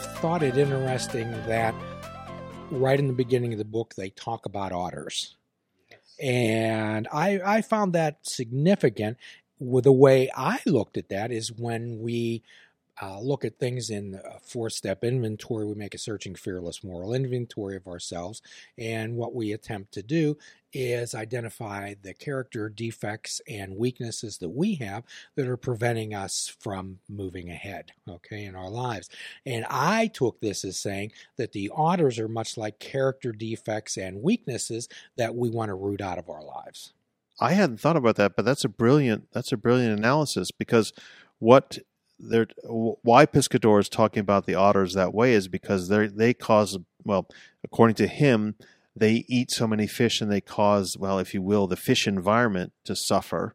Thought it interesting that right in the beginning of the book, they talk about otters. And I, I found that significant. With the way I looked at that is when we uh, look at things in a four step inventory. We make a searching, fearless moral inventory of ourselves. And what we attempt to do is identify the character defects and weaknesses that we have that are preventing us from moving ahead, okay, in our lives. And I took this as saying that the otters are much like character defects and weaknesses that we want to root out of our lives. I hadn't thought about that, but that's a brilliant that's a brilliant analysis because what they're why Piscator is talking about the otters that way is because they they cause well, according to him, they eat so many fish and they cause well, if you will, the fish environment to suffer,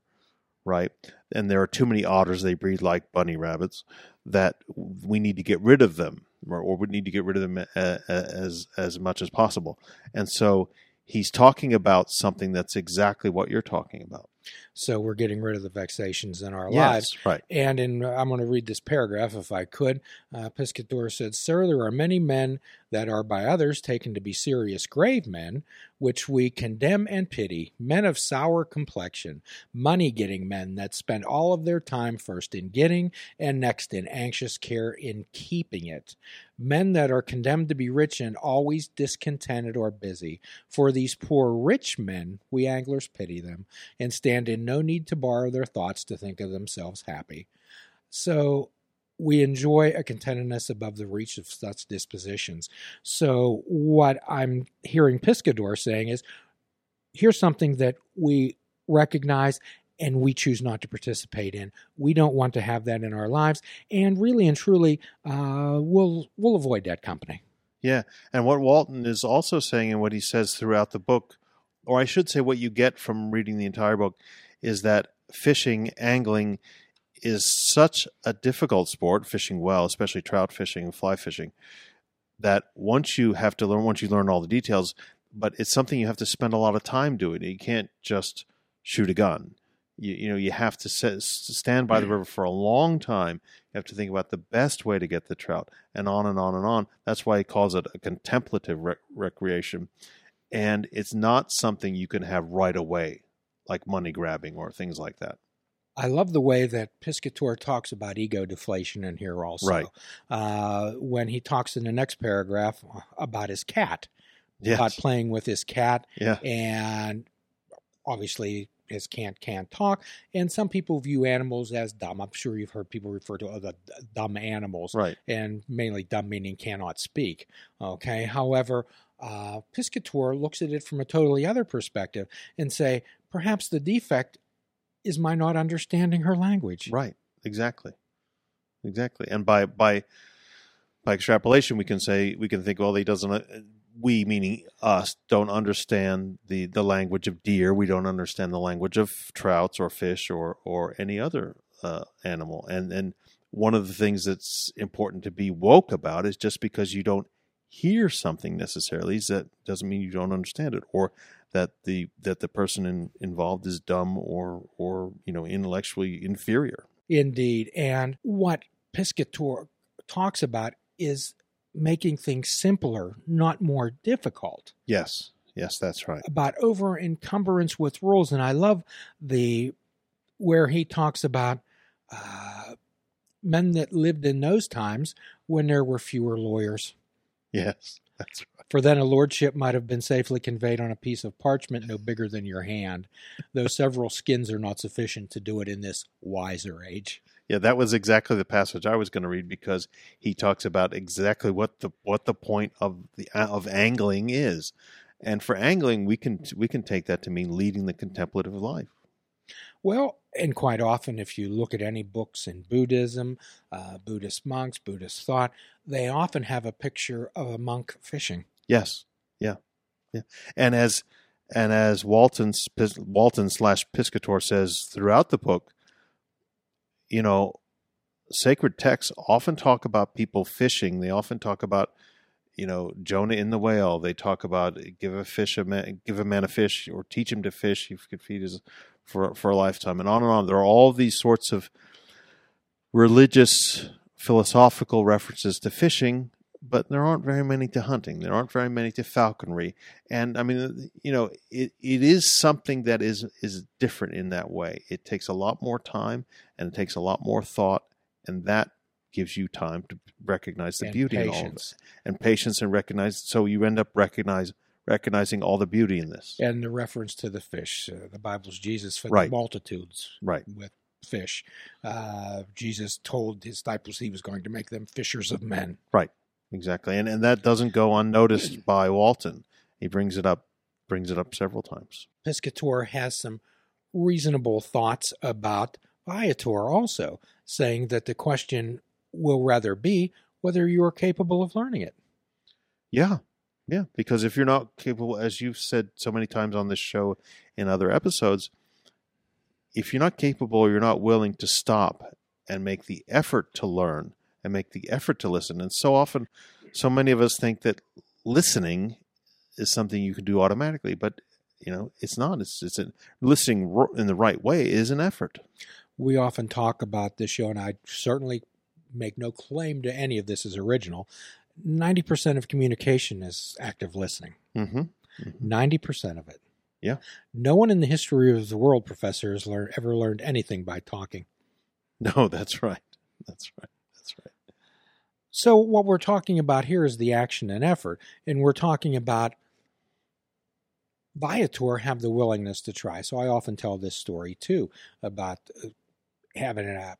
right? And there are too many otters; they breed like bunny rabbits. That we need to get rid of them, or, or we need to get rid of them as as much as possible. And so he's talking about something that's exactly what you're talking about. So we're getting rid of the vexations in our yes, lives. Right. And in, I'm going to read this paragraph if I could. Uh, Piscator said, Sir, there are many men that are by others taken to be serious, grave men, which we condemn and pity, men of sour complexion, money getting men that spend all of their time first in getting and next in anxious care in keeping it. Men that are condemned to be rich and always discontented or busy. For these poor rich men, we anglers pity them and stand in no need to borrow their thoughts to think of themselves happy. So we enjoy a contentedness above the reach of such dispositions. So what I'm hearing Piscator saying is here's something that we recognize and we choose not to participate in. We don't want to have that in our lives, and really and truly, uh, we'll we'll avoid that company. Yeah, and what Walton is also saying, and what he says throughout the book, or I should say, what you get from reading the entire book, is that fishing, angling is such a difficult sport, fishing well, especially trout fishing and fly fishing, that once you have to learn, once you learn all the details, but it's something you have to spend a lot of time doing. You can't just shoot a gun. You, you know, you have to set, stand by the river for a long time. You have to think about the best way to get the trout, and on and on and on. That's why he calls it a contemplative rec- recreation, and it's not something you can have right away like money grabbing or things like that. I love the way that Piscator talks about ego deflation in here also. Right. Uh, when he talks in the next paragraph about his cat, yes. about playing with his cat, yeah. and obviously his cat can't talk. And some people view animals as dumb. I'm sure you've heard people refer to other dumb animals, right? And mainly dumb meaning cannot speak. Okay. However, uh, Piscator looks at it from a totally other perspective and say perhaps the defect is my not understanding her language. Right. Exactly. Exactly. And by by by extrapolation, we can say we can think, well, he doesn't. Uh, we, meaning us, don't understand the the language of deer. We don't understand the language of trouts or fish or or any other uh, animal. And and one of the things that's important to be woke about is just because you don't hear something necessarily that doesn't mean you don't understand it or that the that the person in, involved is dumb or or you know intellectually inferior. Indeed. And what piscator talks about is making things simpler not more difficult. Yes. Yes that's right. About over encumbrance with rules. And i love the where he talks about uh, men that lived in those times when there were fewer lawyers. Yes, that's right. For then a lordship might have been safely conveyed on a piece of parchment no bigger than your hand, though several skins are not sufficient to do it in this wiser age. Yeah, that was exactly the passage I was going to read because he talks about exactly what the what the point of the of angling is, and for angling we can we can take that to mean leading the contemplative life. Well, and quite often, if you look at any books in Buddhism, uh, Buddhist monks, Buddhist thought, they often have a picture of a monk fishing. Yes, yeah, yeah. And as and as Walton Walton slash Piscator says throughout the book, you know, sacred texts often talk about people fishing. They often talk about you know Jonah in the whale. They talk about give a fish a man, give a man a fish or teach him to fish. He could feed his for for a lifetime, and on and on. There are all these sorts of religious philosophical references to fishing, but there aren't very many to hunting. There aren't very many to falconry. And I mean, you know, it, it is something that is is different in that way. It takes a lot more time and it takes a lot more thought, and that gives you time to recognize the And beauty in all of it. And patience and recognize so you end up recognize recognizing all the beauty in this. And the reference to the fish. Uh, the Bible's Jesus fed Right. the multitudes Right. with fish. Uh, Jesus told his disciples he was going to make them fishers of men. Exactly. And and that doesn't go unnoticed by Walton. He brings it up brings it up several times. Piscator has some reasonable thoughts about Viator also, saying that the question will rather be whether you are capable of learning it. Yeah. Yeah. Because if you're not capable, as you've said so many times on this show in other episodes, if you're not capable you're not willing to stop and make the effort to learn and make the effort to listen, and so often, so many of us think that listening is something you can do automatically, but you know it's not. It's it's a, listening in the right way is an effort. We often talk about this show, and I certainly make no claim to any of this as original. 90% of communication is active listening. Mm-hmm. 90% of it. Yeah. No one in the history of the world, professor, has learned, ever learned anything by talking. No. That's right. That's right. So, what we're talking about here is the action and effort, and we're talking about Viator have the willingness to try. So, I often tell this story too about uh, having an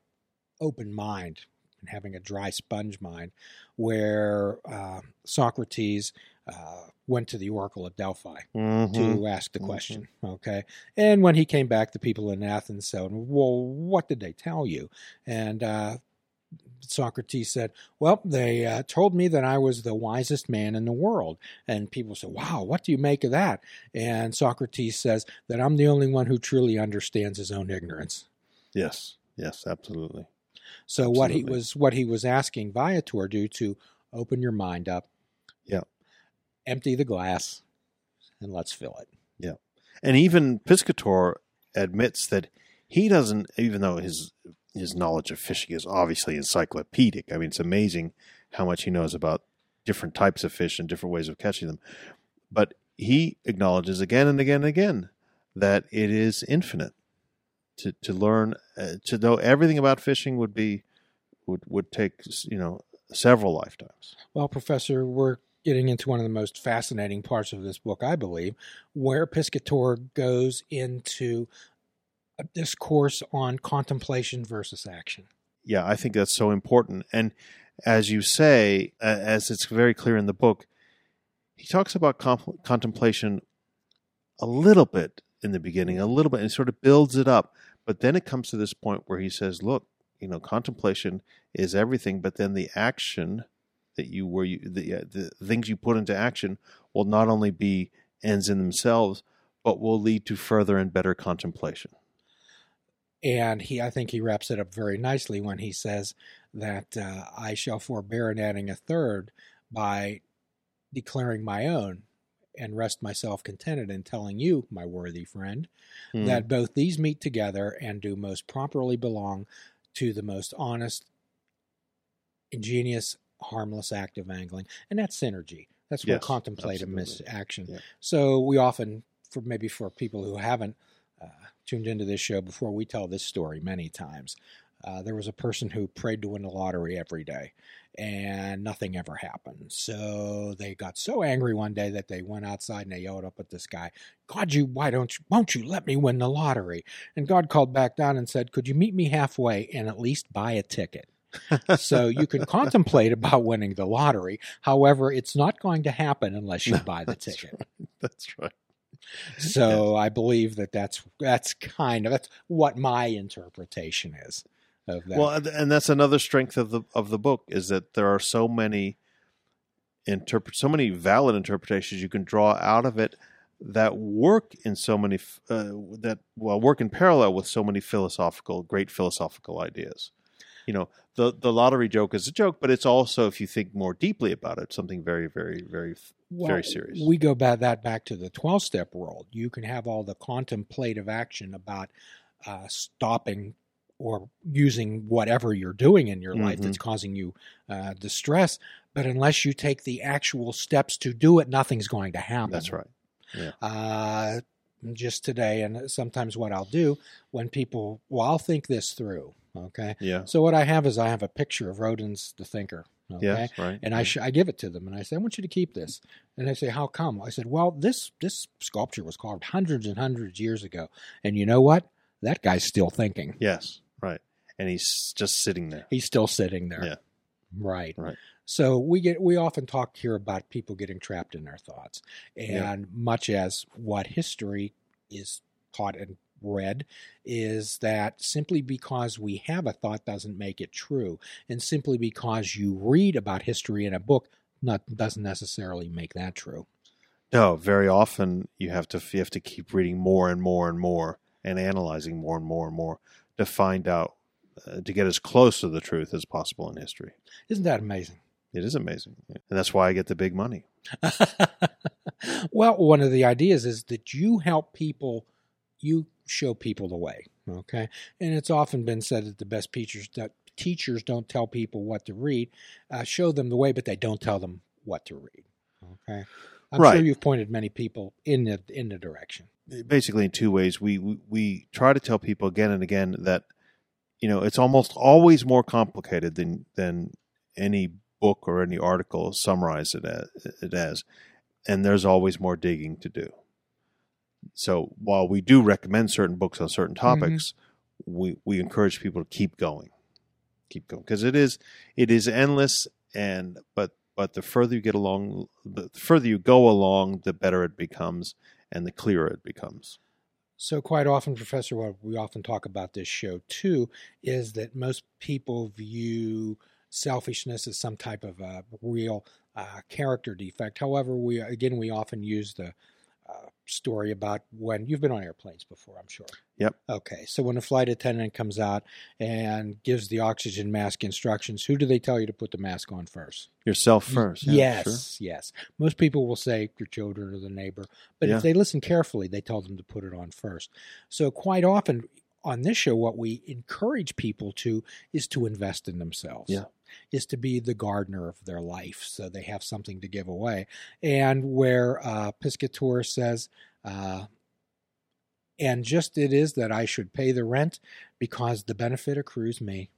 open mind and having a dry sponge mind, where uh, Socrates uh, went to the Oracle of Delphi Mhm. to ask the Mhm. question. Okay. And when he came back, the people in Athens said, Well, what did they tell you? And uh, Socrates said, Well, they uh, told me that I was the wisest man in the world. And people said, Wow, what do you make of that? And Socrates says that I'm the only one who truly understands his own ignorance. Yes. Yes. Absolutely. So what he was what he was asking Viator do to open your mind up. Yeah. Empty the glass and let's fill it. Yeah. And even Piscator admits that he doesn't, even though his his knowledge of fishing is obviously encyclopedic. I mean, it's amazing how much he knows about different types of fish and different ways of catching them. But he acknowledges again and again and again that it is infinite. To to learn uh, to know everything about fishing would be would would take you know several lifetimes. Well, Professor, we're getting into one of the most fascinating parts of this book, I believe, where Piscator goes into a discourse on contemplation versus action. yeah, I think that's so important. And as you say, as it's very clear in the book, he talks about comp- contemplation a little bit in the beginning, a little bit, and sort of builds it up. But then it comes to this point where he says, "Look, you know, contemplation is everything, but then the action that you where you the, uh, the things you put into action will not only be ends in themselves, but will lead to further and better contemplation." And he, I think he wraps it up very nicely when he says that uh, I shall forbear in adding a third by declaring my own and rest myself contented in telling you, my worthy friend, Hmm. that both these meet together and do most properly belong to the most honest, ingenious, harmless act of angling, and that's synergy. That's what Yes, contemplative absolutely. action. Yeah. So we often, for maybe for people who haven't uh, tuned into this show before, we tell this story many times. Uh, there was a person who prayed to win the lottery every day, and nothing ever happened. So they got so angry one day that they went outside and they yelled up at this guy, "God, you, why don't you, won't you let me win the lottery?" And God called back down and said, "Could you meet me halfway and at least buy a ticket?" so you can contemplate about winning the lottery. However, it's not going to happen unless you No, buy the that's ticket. That's right. So I believe that that's that's kind of that's what my interpretation is of that. Well, and- and that's another strength of the of the book is that there are so many interpret so many valid interpretations you can draw out of it that work in so many uh, that well work in parallel with so many philosophical great philosophical ideas. You know, the the lottery joke is a joke, but it's also if you think more deeply about it, something very very very Well, very serious. We go back that back to the twelve step world. You can have all the contemplative action about uh, stopping or using whatever you're doing in your life Mhm. that's causing you uh, distress. But unless you take the actual steps to do it, nothing's going to happen. That's right. Uh, just today, and sometimes what I'll do when people, well, I'll think this through. Okay. Yeah. So what I have is I have a picture of Rodin's The Thinker. Okay. Yes. Right. And I, sh- I give it to them and I say, I want you to keep this. And they say, How come? I said, Well, this this sculpture was carved hundreds and hundreds of years ago. And you know what? That guy's still thinking. Yes. Right. And he's just sitting there. He's still sitting there. Yeah. Right. Right. So we get we often talk here about people getting trapped in their thoughts. And Yeah. much as what history is taught and read is that simply because we have a thought doesn't make it true. And simply because you read about history in a book not doesn't necessarily make that true. No, very often you have to you have to keep reading more and more and more and analyzing more and more and more to find out uh, to get as close to the truth as possible in history. Isn't that amazing? It is amazing, and that's why I get the big money. well, one of the ideas is that you help people, you show people the way. Okay, and it's often been said that the best teachers that teachers don't tell people what to read, uh, show them the way, but they don't tell them what to read. Okay, I'm Right. sure you've pointed many people in the in the direction. Basically, in two ways, we, we we try to tell people again and again that you know it's almost always more complicated than than any book or any article summarize it as, it as, and there's always more digging to do. So while we do recommend certain books on certain topics, we we encourage people to keep going, keep going because it is it is endless and but but the further you get along, the further you go along, the better it becomes and the clearer it becomes. So, quite often, Professor, what we often talk about this show too is that most people view selfishness as some type of a real uh, character defect. However, we again we often use the uh, story about when you've been on airplanes before, I'm sure. Yep. Okay, so when a flight attendant comes out and gives the oxygen mask instructions, who do they tell you to put the mask on first? Yourself first. yeah, yes, yes. Most people will say your children or the neighbor, but Yeah. if they listen carefully, they tell them to put it on first. So quite often on this show, what we encourage people to is to invest in themselves. Yeah. Is to be the gardener of their life, so they have something to give away. And where uh, Piscator says, uh, and just it is that I should pay the rent because the benefit accrues me.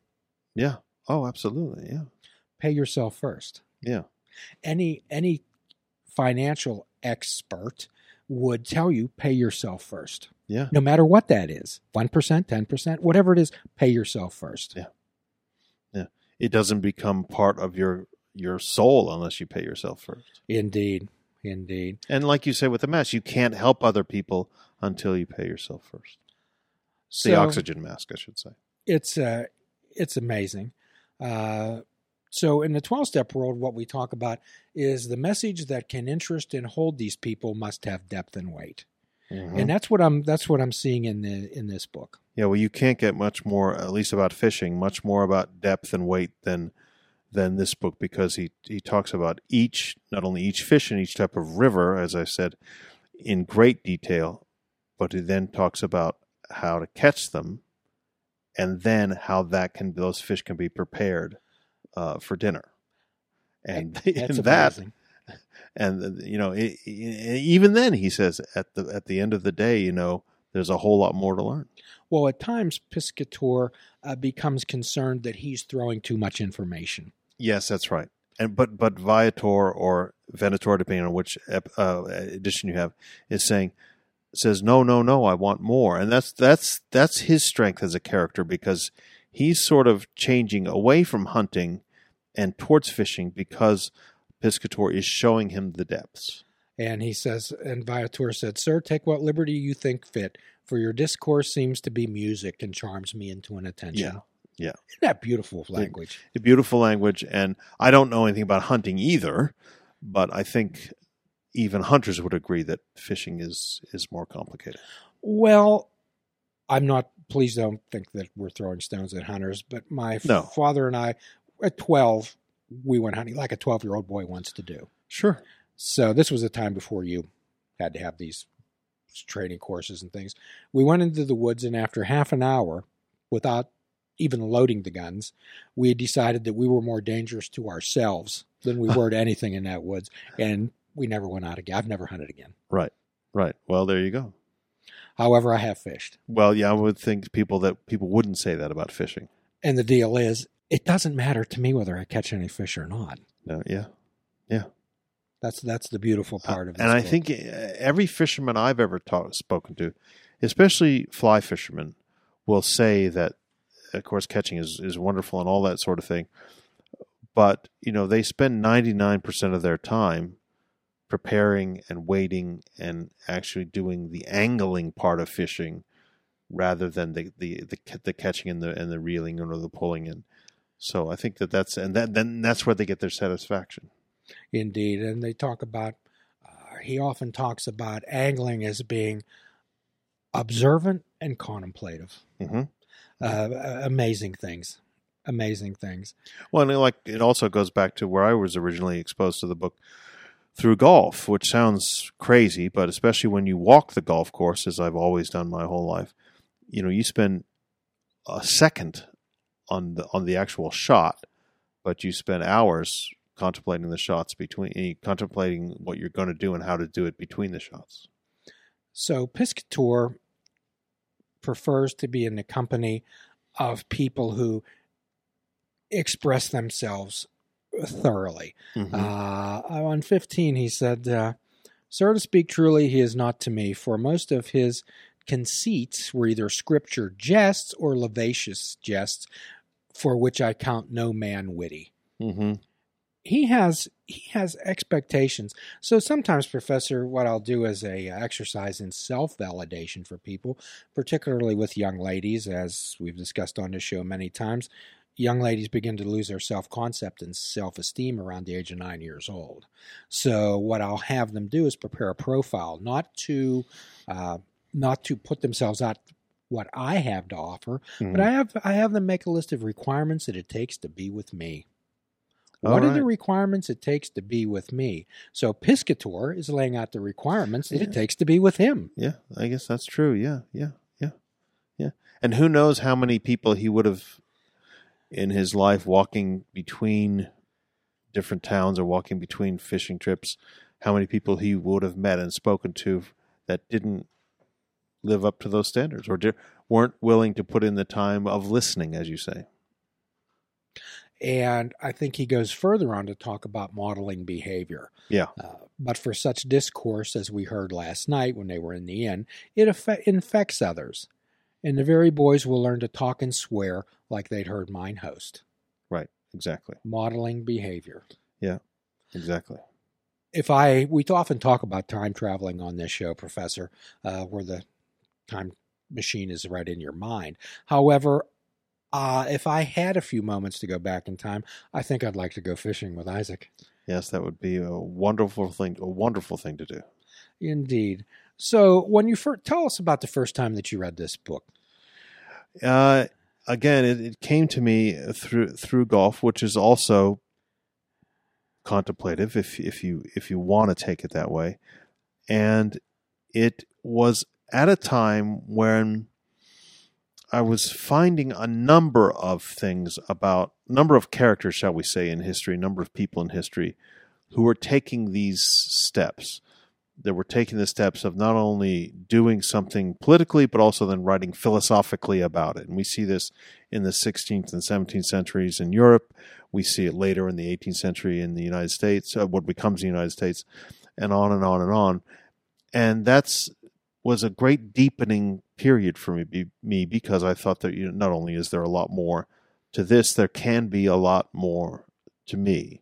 Yeah. Oh, absolutely. Yeah. Pay yourself first. Yeah. any any financial expert would tell you pay yourself first Yeah. no matter what that is 1% 10% whatever it is pay yourself first Yeah. It doesn't become part of your your soul unless you pay yourself first. indeed indeed And like you say with the mask, you can't help other people until you pay yourself first. so the oxygen mask, I should say. it's uh it's amazing uh so in the 12 step world what we talk about is the message that can interest and hold these people must have depth and weight Mhm. and that's what i'm that's what i'm seeing in the in this book. Yeah, well, you can't get much more, at least about fishing, much more about depth and weight than than this book because he he talks about each, not only each fish in each type of river, as I said, in great detail, but he then talks about how to catch them, and then how that can those fish can be prepared uh, for dinner, and, that's and that amazing and uh, you know it, it- even then he says at the at the end of the day, you know, there's a whole lot more to learn. Well, at times, Piscator uh, becomes concerned that he's throwing too much information. Yes, that's right. And but but Viator or Venator, depending on which ep- uh, edition you have, is saying says no, no, no. I want more, and that's that's that's his strength as a character because he's sort of changing away from hunting and towards fishing because Piscator is showing him the depths. And he says, and Viator said, Sir, take what liberty you think fit, for your discourse seems to be music and charms me into an attention. Yeah, Yeah. Isn't that beautiful language? a beautiful language, and I don't know anything about hunting either, but I think even hunters would agree that fishing is is more complicated. Well, I'm not, please don't think that we're throwing stones at hunters, but my No. father and I, at 12, we went hunting like a 12 year old boy wants to do. Sure. So this was a time before you had to have these training courses and things. We went into the woods, and after half an hour, without even loading the guns, we had decided that we were more dangerous to ourselves than we were to anything in that woods, and we never went out again. I've never hunted again. Right. Right. Well, there you go. However, I have fished, Well, yeah, I would think people that people wouldn't say that about fishing. and the deal is, it doesn't matter to me whether I catch any fish or not. No, yeah. That's that's the beautiful part of it. and I think uh, every fisherman I've ever talk, spoken to, especially fly fishermen, will say that, of course, catching is, is wonderful and all that sort of thing. But, you know, they spend 99% of their time preparing and waiting and actually doing the angling part of fishing rather than the, the, the, the catching and the, and the reeling or the pulling in. So I think that that's, and that, then that's where they get their satisfaction. Indeed, and they talk about. Uh, he often talks about angling as being observant and contemplative. hmm Uh, amazing things, amazing things. Well, and like it also goes back to where I was originally exposed to the book through golf, which sounds crazy, but especially when you walk the golf course, as I've always done my whole life, you know, you spend a second on the on the actual shot, but you spend hours contemplating the shots between eh, contemplating what you're going to do and how to do it between the shots. So Piscator prefers to be in the company of people who express themselves thoroughly. Mhm. Uh, on 15, he said, uh, Sir, to speak truly, he is not to me, for most of his conceits were either scripture jests or lavacious jests, for which I count no man witty. Mhm. He has he has expectations. So sometimes, Professor, what I'll do is a uh, exercise in self validation for people, particularly with young ladies, as we've discussed on this show many times young ladies begin to lose their self concept and self esteem around the age of nine years old. So what I'll have them do is prepare a profile, not to uh, not to put themselves out what I have to offer, Mhm. but I have I have them make a list of requirements that it takes to be with me. All What are the requirements it takes to be with me? So Piscator is laying out the requirements that Yeah. it takes to be with him. Yeah, I guess that's true. Yeah, yeah, yeah, yeah. And who knows how many people he would have in his life walking between different towns or walking between fishing trips, how many people he would have met and spoken to that didn't live up to those standards or weren't willing to put in the time of listening, as you say. And I think he goes further on to talk about modeling behavior. Yeah. Uh, but for such discourse as we heard last night when they were in the inn, it infects others. And the very boys will learn to talk and swear like they'd heard mine host. Right. Exactly. Modeling behavior. Yeah, exactly. If I, we often talk about time traveling on this show, Professor, uh, where the time machine is right in your mind. However, uh, if I had a few moments to go back in time, I think I'd like to go fishing with Izaak. Yes, that would be a wonderful thing. A wonderful thing to do. Indeed. So, when you first tell us about the first time that you read this book. Uh, again, it, it came to me through through golf, which is also contemplative, if if you if you want to take it that way, and it was at a time when I was finding a number of things about number of characters, shall we say, in history, number of people in history who were taking these steps. That were taking the steps of not only doing something politically, but also then writing philosophically about it. And we see this in the 16th and 17th centuries in Europe. We see it later in the 18th century in the United States, uh, what becomes the United States, and on and on and on. And that's was a great deepening period for me, me because I thought that you know, not only is there a lot more to this, there can be a lot more to me,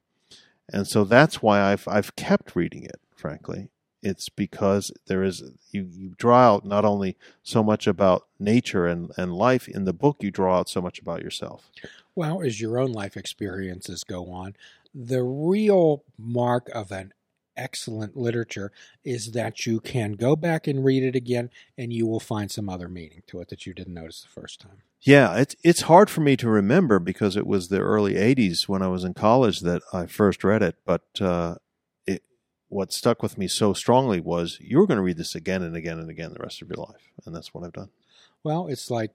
and so that's why I've I've kept reading it. Frankly, it's because there is you you draw out not only so much about nature and and life in the book, you draw out so much about yourself. Well, as your own life experiences go on, the real mark of an excellent literature is that you can go back and read it again and you will find some other meaning to it that you didn't notice the first time. Yeah, it's it's hard for me to remember because it was the early '80s when I was in college that I first read it. But uh, it what stuck with me so strongly was you're going to read this again and again and again the rest of your life, and that's what I've done. Well, it's like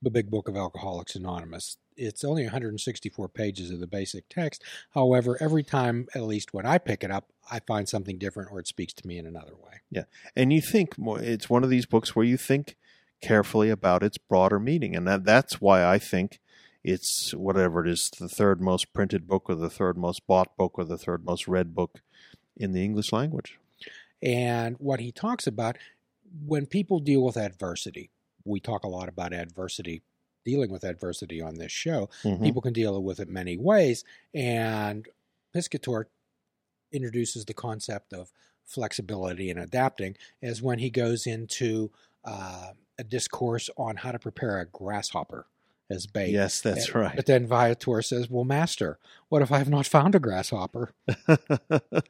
the Big Book of Alcoholics Anonymous. It's only 164 pages of the basic text. However, every time, at least when I pick it up, I find something different or it speaks to me in another way. Yeah. And you think more it's one of these books where you think carefully about its broader meaning and that that's why i think it's whatever it is the third most printed book or the third most bought book or the third most read book in the english language And what he talks about when people deal with adversity, we talk a lot about adversity, dealing with adversity on this show. Mhm. People can deal with it many ways. And Piscator introduces the concept of flexibility and adapting as when he goes into uh, a discourse on how to prepare a grasshopper as bait. yes that's Uh, right But then Viator says, Well, Master, what if I have not found a grasshopper?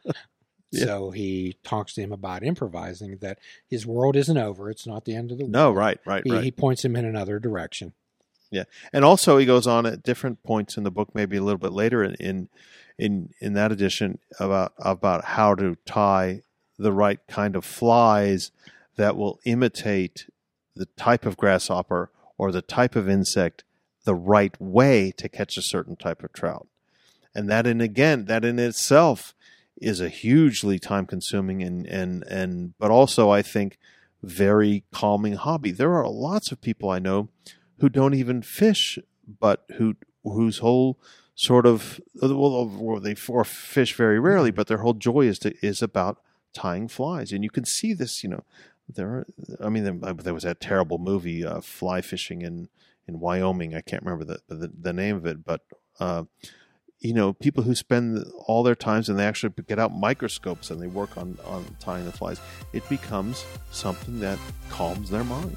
Yeah. So he talks to him about improvising that his world isn't over. It's not the end of the world. no right right He, right he points him in another direction. And also he goes on at different points in the book maybe a little bit later in in in, in that edition about about how to tie the right kind of flies that will imitate the type of grasshopper or the type of insect the right way to catch a certain type of trout. And that in again that in itself is a hugely time consuming and and and but also i think very calming hobby. There are lots of people i know who don't even fish, but who whose whole sort of well, they fish very rarely, but their whole joy is to, is about tying flies, and you can see this. You know, there. Are, I mean, there, there was that terrible movie, uh, Fly Fishing in in Wyoming. I can't remember the the, the name of it, but. Uh, you know, people who spend all their times and they actually get out microscopes and they work on, on tying the flies, it becomes something that calms their mind.